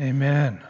Amen.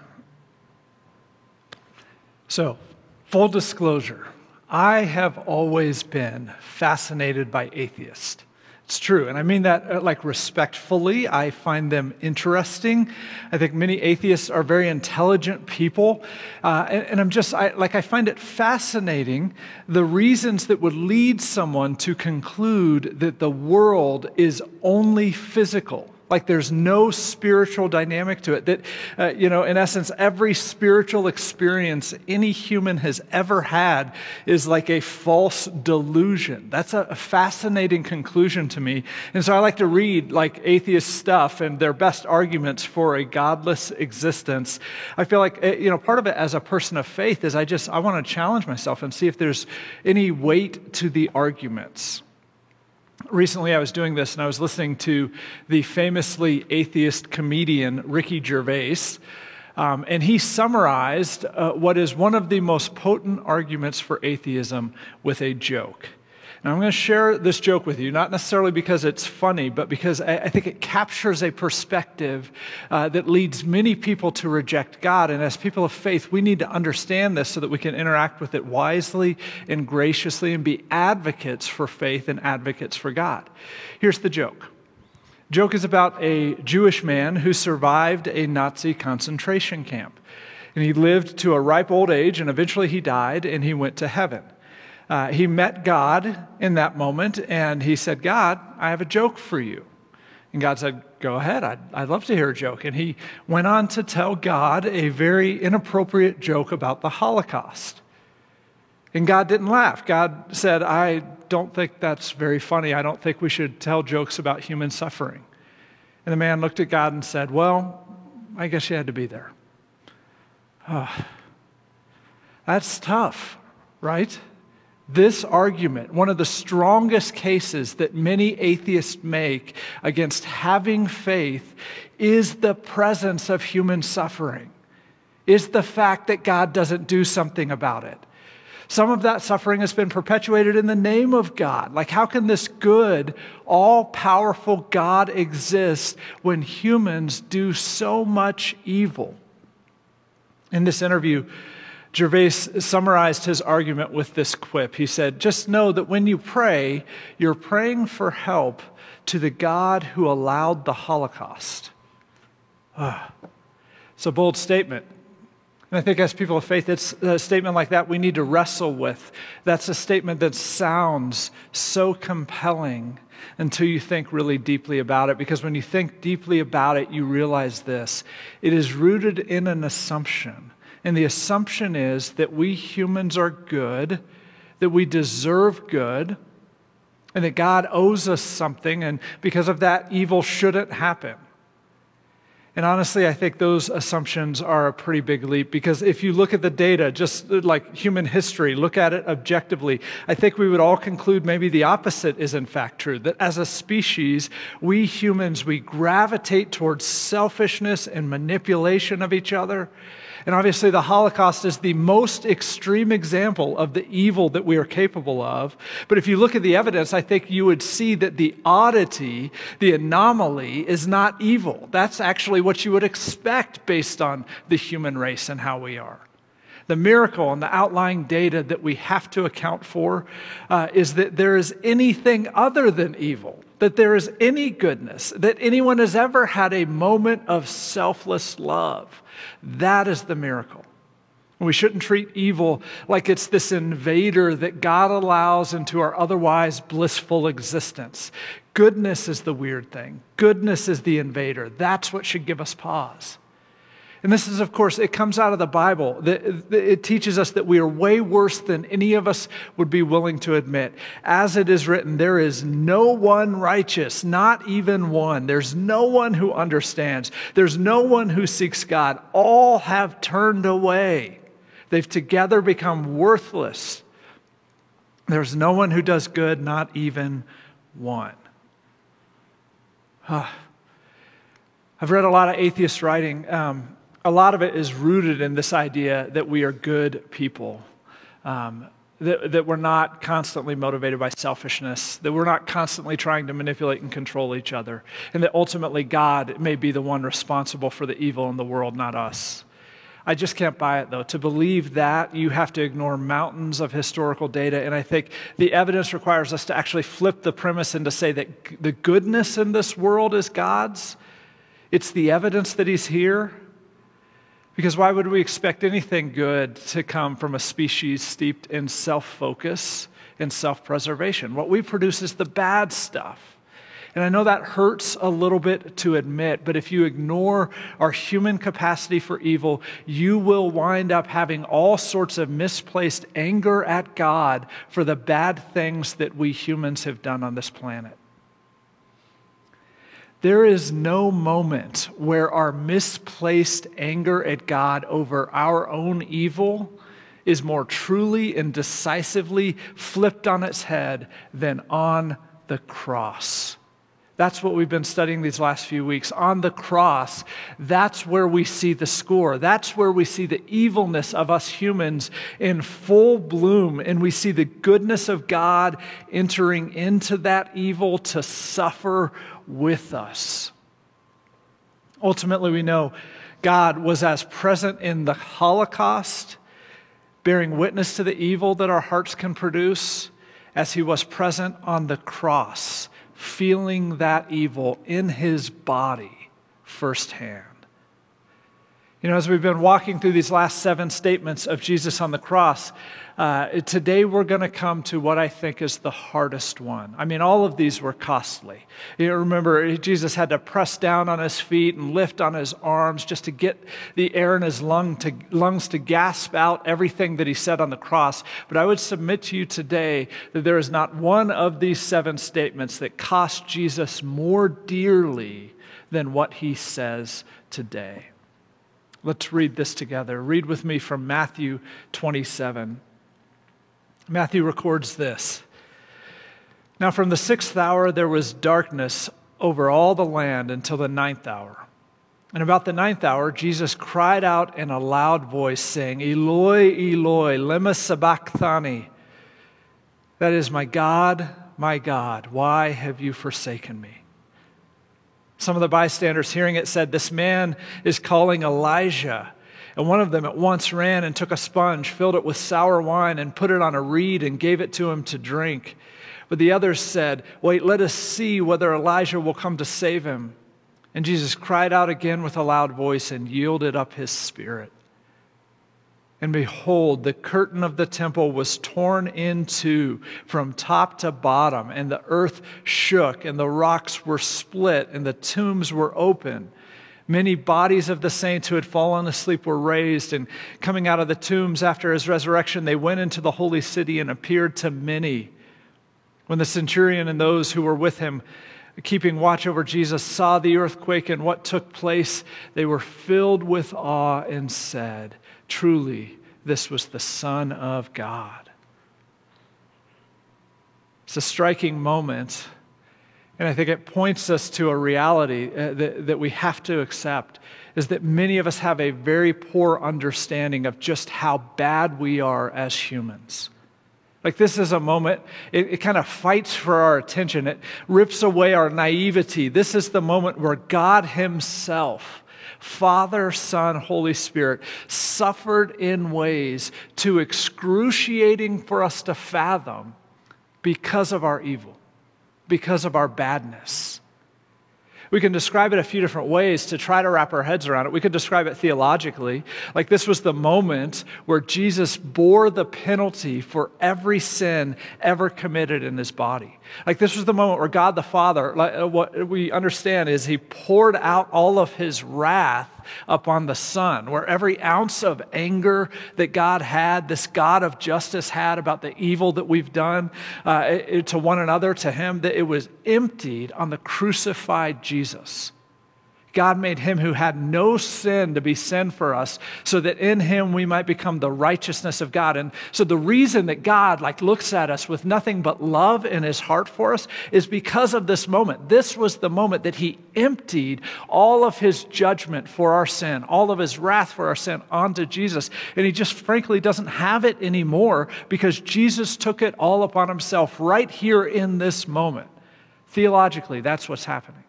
So, full disclosure, I have always been fascinated by atheists. It's true. And I mean that uh, like respectfully. I find them interesting. I think many atheists are very intelligent people. Uh, and, and, I'm just, I, like, I find it fascinating the reasons that would lead someone to conclude that the world is only physical like there's no spiritual dynamic to it. That, uh, you know, in essence, every spiritual experience any human has ever had is like a false delusion. That's a, a fascinating conclusion to me. And so I like to read like atheist stuff and their best arguments for a godless existence. I feel like, uh, you know, part of it as a person of faith is I just, I want to challenge myself and see if there's any weight to the arguments recently I was doing this and I was listening to the famously atheist comedian Ricky Gervais. Um, and he summarized uh, what is one of the most potent arguments for atheism with a joke. Now, I'm going to share this joke with you, not necessarily because it's funny, but because I, I think it captures a perspective uh, that leads many people to reject God. And as people of faith, we need to understand this so that we can interact with it wisely and graciously and be advocates for faith and advocates for God. Here's the joke. Joke is about a Jewish man who survived a Nazi concentration camp. And he lived to a ripe old age, and eventually he died, and he went to heaven uh, he met God in that moment and he said, God, I have a joke for you. And God said, Go ahead, I'd, I'd love to hear a joke. And he went on to tell God a very inappropriate joke about the Holocaust. And God didn't laugh. God said, I don't think that's very funny. I don't think we should tell jokes about human suffering. And the man looked at God and said, Well, I guess you had to be there. Oh, that's tough, right? This argument, one of the strongest cases that many atheists make against having faith, is the presence of human suffering, is the fact that God doesn't do something about it. Some of that suffering has been perpetuated in the name of God. Like, how can this good, all powerful God exist when humans do so much evil? In this interview, Gervais summarized his argument with this quip. He said, Just know that when you pray, you're praying for help to the God who allowed the Holocaust. Ah, it's a bold statement. And I think as people of faith, it's a statement like that we need to wrestle with. That's a statement that sounds so compelling until you think really deeply about it. Because when you think deeply about it, you realize this it is rooted in an assumption and the assumption is that we humans are good, that we deserve good, and that God owes us something, and because of that, evil shouldn't happen. And honestly, I think those assumptions are a pretty big leap because if you look at the data, just like human history, look at it objectively, I think we would all conclude maybe the opposite is in fact true. That as a species, we humans, we gravitate towards selfishness and manipulation of each other. And obviously, the Holocaust is the most extreme example of the evil that we are capable of. But if you look at the evidence, I think you would see that the oddity, the anomaly, is not evil. That's actually what you would expect based on the human race and how we are. The miracle and the outlying data that we have to account for uh, is that there is anything other than evil, that there is any goodness, that anyone has ever had a moment of selfless love. That is the miracle. We shouldn't treat evil like it's this invader that God allows into our otherwise blissful existence. Goodness is the weird thing. Goodness is the invader. That's what should give us pause. And this is, of course, it comes out of the Bible. It teaches us that we are way worse than any of us would be willing to admit. As it is written, there is no one righteous, not even one. There's no one who understands. There's no one who seeks God. All have turned away. They've together become worthless. There's no one who does good, not even one. I've read a lot of atheist writing. Um, a lot of it is rooted in this idea that we are good people. Um, that, that we're not constantly motivated by selfishness, that we're not constantly trying to manipulate and control each other, and that ultimately God may be the one responsible for the evil in the world, not us. I just can't buy it, though. To believe that, you have to ignore mountains of historical data. And I think the evidence requires us to actually flip the premise and to say that the goodness in this world is God's. It's the evidence that He's here. Because why would we expect anything good to come from a species steeped in self focus and self preservation? What we produce is the bad stuff. And I know that hurts a little bit to admit, but if you ignore our human capacity for evil, you will wind up having all sorts of misplaced anger at God for the bad things that we humans have done on this planet. There is no moment where our misplaced anger at God over our own evil is more truly and decisively flipped on its head than on the cross. That's what we've been studying these last few weeks. On the cross, that's where we see the score. That's where we see the evilness of us humans in full bloom, and we see the goodness of God entering into that evil to suffer with us. Ultimately, we know God was as present in the Holocaust, bearing witness to the evil that our hearts can produce, as he was present on the cross feeling that evil in his body firsthand. You know, as we've been walking through these last seven statements of Jesus on the cross, uh, today we're going to come to what I think is the hardest one. I mean, all of these were costly. You know, remember, Jesus had to press down on his feet and lift on his arms just to get the air in his lung to, lungs to gasp out everything that he said on the cross. But I would submit to you today that there is not one of these seven statements that cost Jesus more dearly than what he says today. Let's read this together. Read with me from Matthew 27. Matthew records this. Now, from the sixth hour, there was darkness over all the land until the ninth hour. And about the ninth hour, Jesus cried out in a loud voice, saying, Eloi, Eloi, lema sabachthani. That is, my God, my God, why have you forsaken me? Some of the bystanders hearing it said, This man is calling Elijah. And one of them at once ran and took a sponge, filled it with sour wine, and put it on a reed and gave it to him to drink. But the others said, Wait, let us see whether Elijah will come to save him. And Jesus cried out again with a loud voice and yielded up his spirit. And behold, the curtain of the temple was torn in two from top to bottom, and the earth shook, and the rocks were split, and the tombs were open. Many bodies of the saints who had fallen asleep were raised, and coming out of the tombs after his resurrection, they went into the holy city and appeared to many. When the centurion and those who were with him, keeping watch over Jesus, saw the earthquake and what took place, they were filled with awe and said, Truly, this was the Son of God. It's a striking moment and I think it points us to a reality uh, that, that we have to accept is that many of us have a very poor understanding of just how bad we are as humans. Like, this is a moment, it, it kind of fights for our attention. It rips away our naivety. This is the moment where God Himself, Father, Son, Holy Spirit, suffered in ways too excruciating for us to fathom because of our evil because of our badness. We can describe it a few different ways to try to wrap our heads around it. We could describe it theologically, like this was the moment where Jesus bore the penalty for every sin ever committed in his body. Like this was the moment where God the Father, like what we understand is he poured out all of his wrath upon the Son, where every ounce of anger that God had, this God of justice had about the evil that we've done uh, to one another, to him, that it was emptied on the crucified Jesus. God made him who had no sin to be sin for us so that in him we might become the righteousness of God. And so the reason that God like looks at us with nothing but love in his heart for us is because of this moment. This was the moment that he emptied all of his judgment for our sin, all of his wrath for our sin onto Jesus. And he just frankly doesn't have it anymore because Jesus took it all upon himself right here in this moment. Theologically, that's what's happening.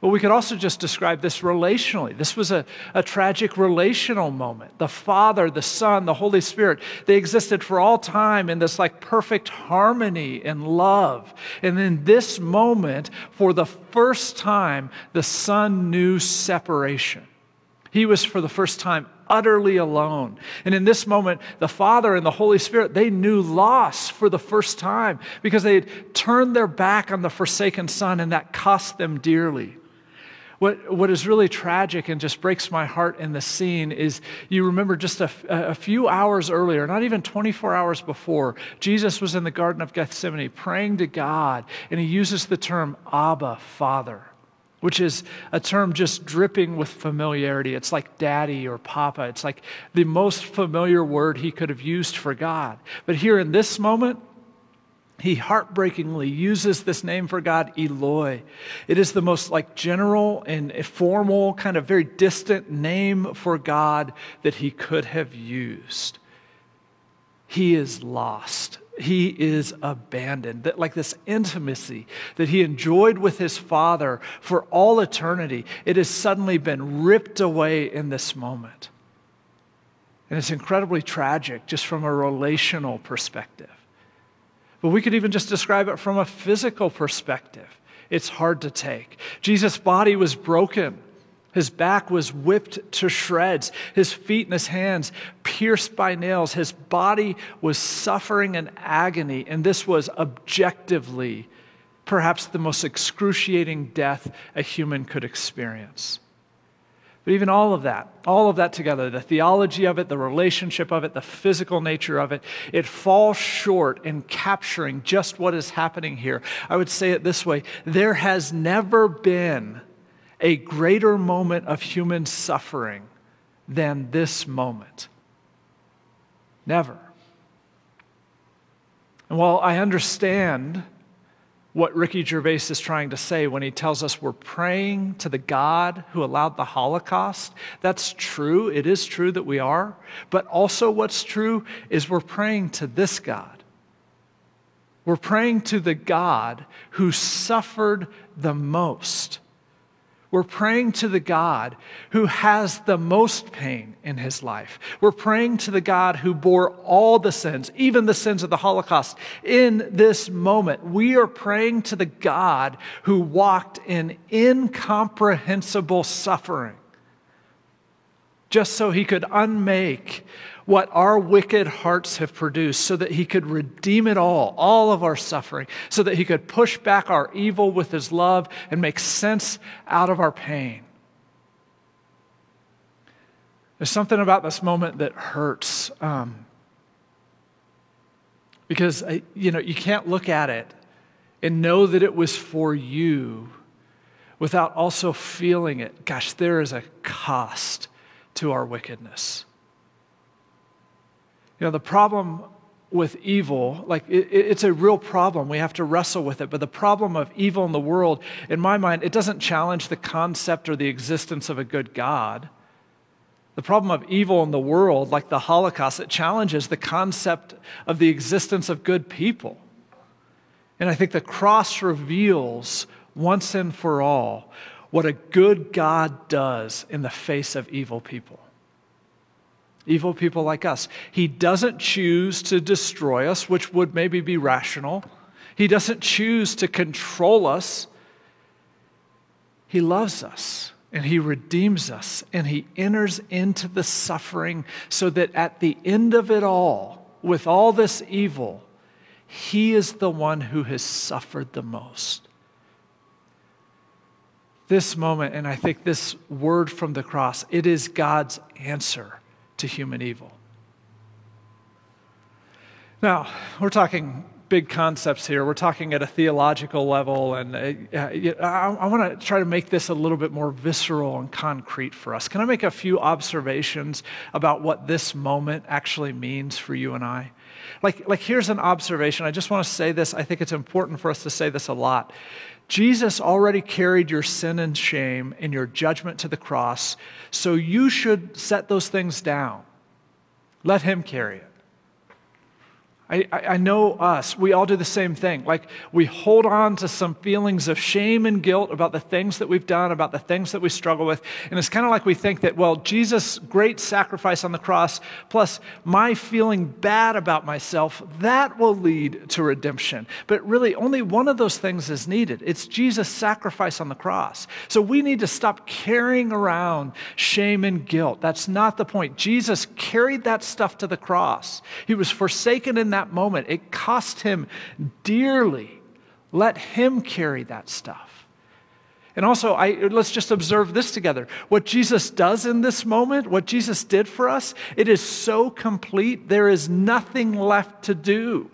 But we could also just describe this relationally. This was a, a tragic relational moment. The Father, the Son, the Holy Spirit, they existed for all time in this like perfect harmony and love. And in this moment, for the first time, the Son knew separation. He was for the first time utterly alone. And in this moment, the Father and the Holy Spirit, they knew loss for the first time because they had turned their back on the forsaken Son, and that cost them dearly. What, what is really tragic and just breaks my heart in the scene is you remember just a, a few hours earlier, not even 24 hours before, Jesus was in the Garden of Gethsemane praying to God, and he uses the term Abba, Father which is a term just dripping with familiarity. It's like daddy or papa. It's like the most familiar word he could have used for God. But here in this moment, he heartbreakingly uses this name for God, Eloi. It is the most like general and formal, kind of very distant name for God that he could have used. He is lost. He is abandoned. That like this intimacy that he enjoyed with his father for all eternity, it has suddenly been ripped away in this moment. And it's incredibly tragic just from a relational perspective. But we could even just describe it from a physical perspective. It's hard to take. Jesus' body was broken. His back was whipped to shreds, his feet and his hands pierced by nails. His body was suffering an agony, and this was objectively perhaps the most excruciating death a human could experience. But even all of that, all of that together, the theology of it, the relationship of it, the physical nature of it, it falls short in capturing just what is happening here. I would say it this way there has never been a greater moment of human suffering than this moment. Never. And while I understand what Ricky Gervais is trying to say when he tells us we're praying to the God who allowed the Holocaust. That's true. It is true that we are. But also, what's true is we're praying to this God. We're praying to the God who suffered the most we're praying to the God who has the most pain in his life. We're praying to the God who bore all the sins, even the sins of the Holocaust, in this moment. We are praying to the God who walked in incomprehensible suffering just so he could unmake what our wicked hearts have produced so that he could redeem it all, all of our suffering, so that he could push back our evil with his love and make sense out of our pain. There's something about this moment that hurts. Um, because uh, you know you can't look at it and know that it was for you without also feeling it gosh there is a cost to our wickedness you know, the problem with evil, like it, it's a real problem. We have to wrestle with it. But the problem of evil in the world, in my mind, it doesn't challenge the concept or the existence of a good God. The problem of evil in the world, like the Holocaust, it challenges the concept of the existence of good people. And I think the cross reveals once and for all what a good God does in the face of evil people evil people like us. He doesn't choose to destroy us, which would maybe be rational. He doesn't choose to control us. He loves us and He redeems us and He enters into the suffering so that at the end of it all, with all this evil, He is the one who has suffered the most. This moment, and I think this word from the cross, it is God's answer to human evil. Now, we're talking big concepts here. We're talking at a theological level, and uh, I, I want to try to make this a little bit more visceral and concrete for us. Can I make a few observations about what this moment actually means for you and I? Like, like here's an observation. I just want to say this. I think it's important for us to say this a lot. Jesus already carried your sin and shame and your judgment to the cross, so you should set those things down. Let him carry it. I, I, know us. We all do the same thing. Like, we hold on to some feelings of shame and guilt about the things that we've done, about the things that we struggle with. And it's kind of like we think that, well, Jesus' great sacrifice on the cross, plus my feeling bad about myself, that will lead to redemption. But really, only one of those things is needed it's Jesus' sacrifice on the cross. So we need to stop carrying around shame and guilt. That's not the point. Jesus carried that stuff to the cross, He was forsaken in that that moment. It cost him dearly. Let him carry that stuff. And also, I, let's just observe this together. What Jesus does in this moment, what Jesus did for us, it is so complete, there is nothing left to do.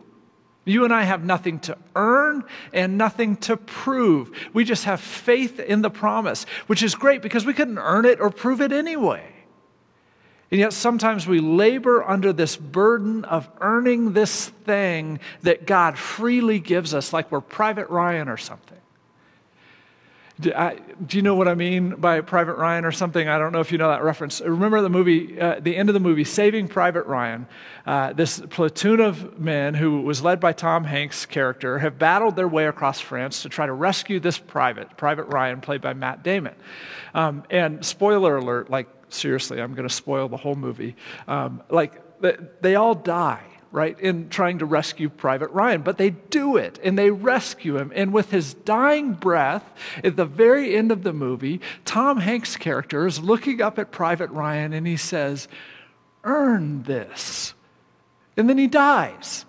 You and I have nothing to earn and nothing to prove. We just have faith in the promise, which is great because we couldn't earn it or prove it anyway. And yet sometimes we labor under this burden of earning this thing that God freely gives us, like we're Private Ryan or something. Do, I, do, you know what I mean by Private Ryan or something? I don't know if you know that reference. Remember the movie, uh, the end of the movie, Saving Private Ryan. Uh, this platoon of men who was led by Tom Hanks' character have battled their way across France to try to rescue this private, Private Ryan, played by Matt Damon. Um, and spoiler alert, like seriously, I'm going to spoil the whole movie. Um, like, they all die, right, in trying to rescue Private Ryan, but they do it and they rescue him. And with his dying breath, at the very end of the movie, Tom Hanks' character is looking up at Private Ryan and he says, Earn this. And then he dies.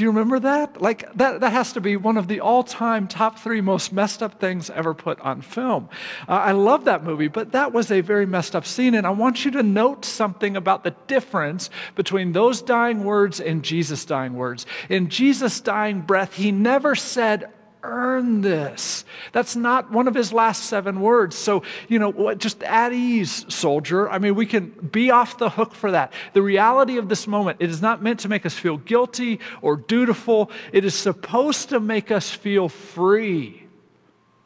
Do you remember that? Like, that, that has to be one of the all time top three most messed up things ever put on film. Uh, I love that movie, but that was a very messed up scene. And I want you to note something about the difference between those dying words and Jesus' dying words. In Jesus' dying breath, he never said, earn this. That's not one of his last seven words. So, you know, just at ease, soldier. I mean, we can be off the hook for that. The reality of this moment, it is not meant to make us feel guilty or dutiful, it is supposed to make us feel free.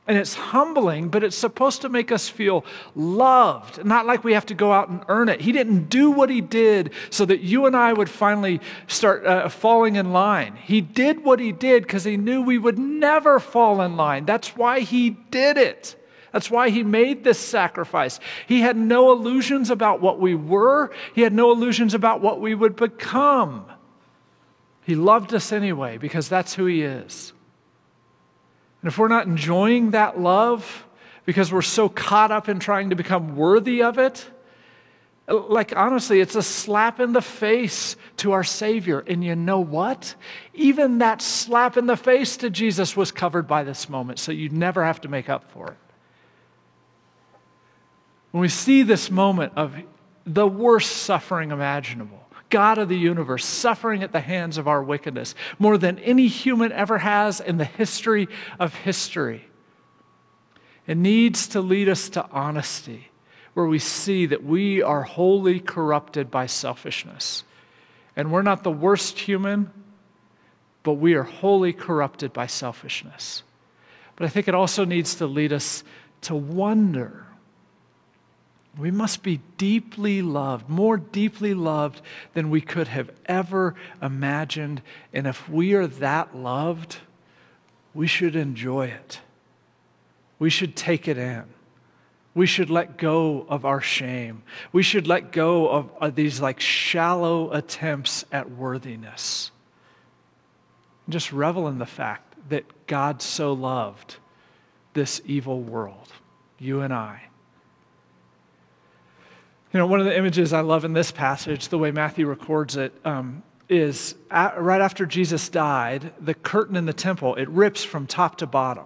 And it's humbling, but it's supposed to make us feel loved, not like we have to go out and earn it. He didn't do what he did so that you and I would finally start uh, falling in line. He did what he did because he knew we would never fall in line. That's why he did it. That's why he made this sacrifice. He had no illusions about what we were, he had no illusions about what we would become. He loved us anyway because that's who he is. And if we're not enjoying that love because we're so caught up in trying to become worthy of it, like honestly, it's a slap in the face to our Savior. And you know what? Even that slap in the face to Jesus was covered by this moment, so you'd never have to make up for it. When we see this moment of the worst suffering imaginable, God of the universe, suffering at the hands of our wickedness more than any human ever has in the history of history. It needs to lead us to honesty, where we see that we are wholly corrupted by selfishness. And we're not the worst human, but we are wholly corrupted by selfishness. But I think it also needs to lead us to wonder we must be deeply loved, more deeply loved than we could have ever imagined. And if we are that loved, we should enjoy it. We should take it in. We should let go of our shame. We should let go of, of these like shallow attempts at worthiness. Just revel in the fact that God so loved this evil world, you and I you know, one of the images I love in this passage, the way Matthew records it, um, is at, right after Jesus died, the curtain in the temple, it rips from top to bottom.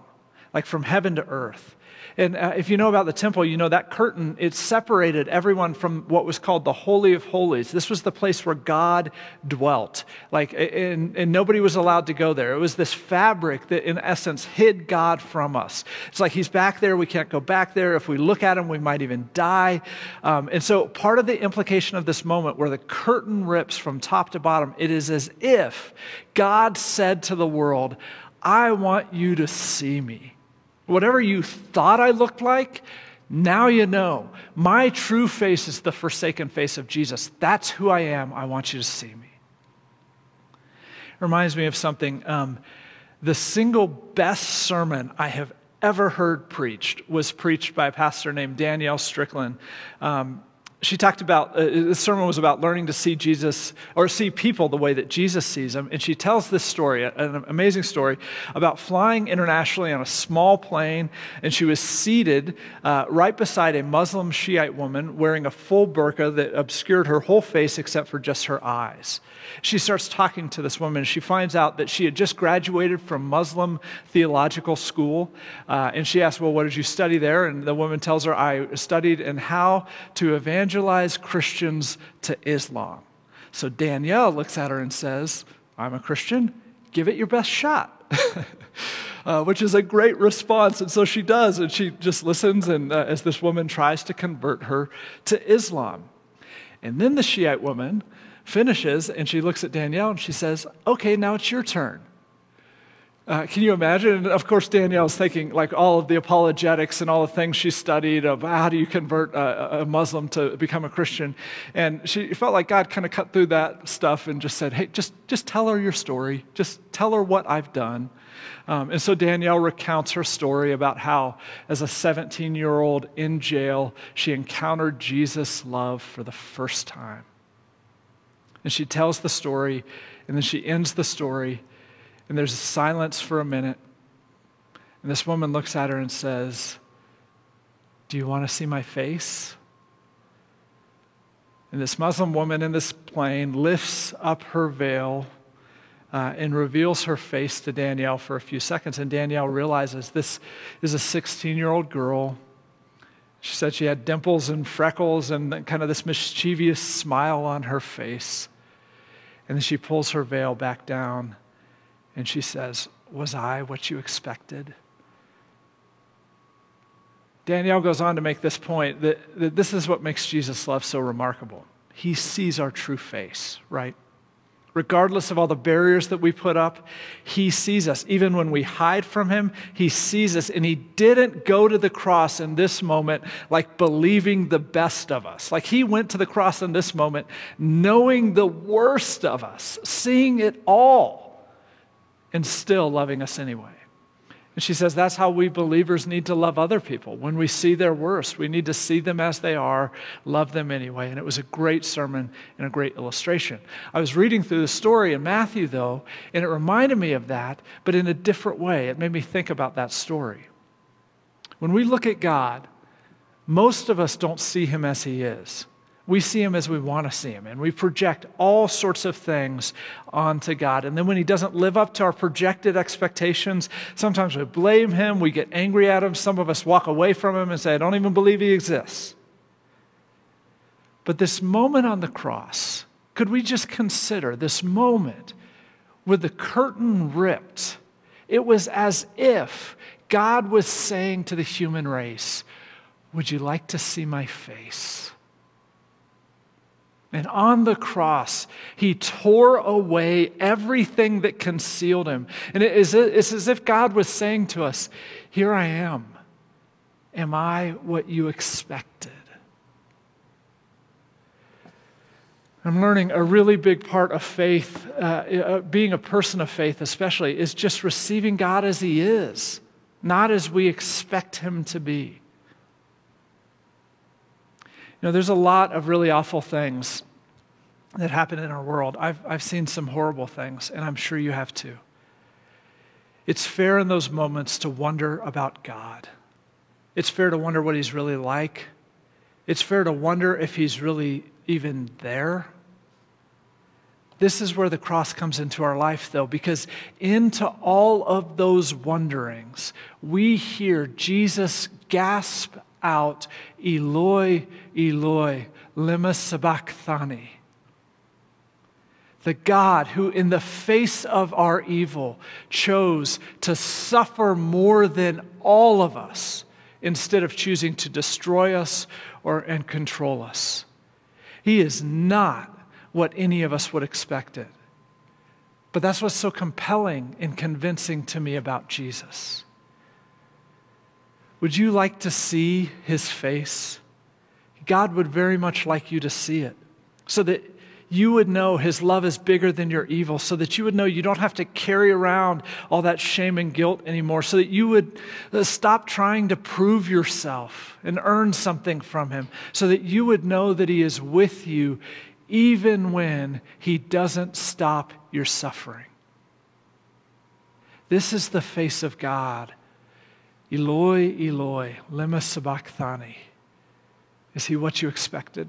Like from heaven to earth. And uh, if you know about the temple, you know that curtain, it separated everyone from what was called the Holy of Holies. This was the place where God dwelt. Like, and, and nobody was allowed to go there. It was this fabric that, in essence, hid God from us. It's like he's back there. We can't go back there. If we look at him, we might even die. Um, and so, part of the implication of this moment where the curtain rips from top to bottom, it is as if God said to the world, I want you to see me. Whatever you thought I looked like, now you know. My true face is the forsaken face of Jesus. That's who I am. I want you to see me. It reminds me of something. Um, the single best sermon I have ever heard preached was preached by a pastor named Danielle Strickland. Um, she talked about uh, the sermon was about learning to see Jesus or see people the way that Jesus sees them. And she tells this story, an amazing story, about flying internationally on a small plane. And she was seated uh, right beside a Muslim Shiite woman wearing a full burqa that obscured her whole face except for just her eyes. She starts talking to this woman. And she finds out that she had just graduated from Muslim theological school. Uh, and she asks, Well, what did you study there? And the woman tells her, I studied in how to evangelize Christians to Islam. So Danielle looks at her and says, I'm a Christian. Give it your best shot. Uh, which is a great response. And so she does, and she just listens and, uh, as this woman tries to convert her to Islam. And then the Shiite woman finishes and she looks at Danielle and she says, Okay, now it's your turn. Uh, can you imagine? And of course, Danielle's thinking like all of the apologetics and all the things she studied of how do you convert a, a Muslim to become a Christian. And she felt like God kind of cut through that stuff and just said, hey, just, just tell her your story. Just tell her what I've done. Um, and so Danielle recounts her story about how, as a 17 year old in jail, she encountered Jesus' love for the first time. And she tells the story, and then she ends the story, and there's silence for a minute. And this woman looks at her and says, Do you want to see my face? And this Muslim woman in this plane lifts up her veil uh, and reveals her face to Danielle for a few seconds. And Danielle realizes this is a 16 year old girl she said she had dimples and freckles and kind of this mischievous smile on her face. And then she pulls her veil back down and she says, Was I what you expected? Danielle goes on to make this point that, that this is what makes Jesus' love so remarkable. He sees our true face, right? Regardless of all the barriers that we put up, He sees us. Even when we hide from Him, He sees us. And He didn't go to the cross in this moment like believing the best of us. Like He went to the cross in this moment knowing the worst of us, seeing it all, and still loving us anyway. And she says that's how we believers need to love other people. When we see their worst, we need to see them as they are, love them anyway. And it was a great sermon and a great illustration. I was reading through the story in Matthew, though, and it reminded me of that, but in a different way. It made me think about that story. When we look at God, most of us don't see him as he is we see him as we want to see him, and we project all sorts of things onto God. And then when he doesn't live up to our projected expectations, sometimes we blame him, we get angry at him. Some of us walk away from him and say, I don't even believe he exists. But this moment on the cross, could we just consider this moment with the curtain ripped? It was as if God was saying to the human race, Would you like to see my face? And on the cross, he tore away everything that concealed him. And it is, it's as if God was saying to us, Here I am. Am I what you expected? I'm learning a really big part of faith, uh, uh, being a person of faith especially, is just receiving God as He is, not as we expect Him to be. You know, there's a lot of really awful things that happen in our world. I've, I've seen some horrible things, and I'm sure you have too. It's fair in those moments to wonder about God. It's fair to wonder what He's really like. It's fair to wonder if He's really even there. This is where the cross comes into our life, though, because into all of those wonderings, we hear Jesus gasp out, Eloi, Eloi, lema sabachthani. The God who, in the face of our evil, chose to suffer more than all of us instead of choosing to destroy us or, and control us. He is not what any of us would expect it. But that's what's so compelling and convincing to me about Jesus. Would you like to see his face? God would very much like you to see it so that you would know his love is bigger than your evil, so that you would know you don't have to carry around all that shame and guilt anymore, so that you would uh, stop trying to prove yourself and earn something from him, so that you would know that he is with you even when he doesn't stop your suffering. This is the face of God. Eloi, Eloi, lema sabachthani. Is he what you expected?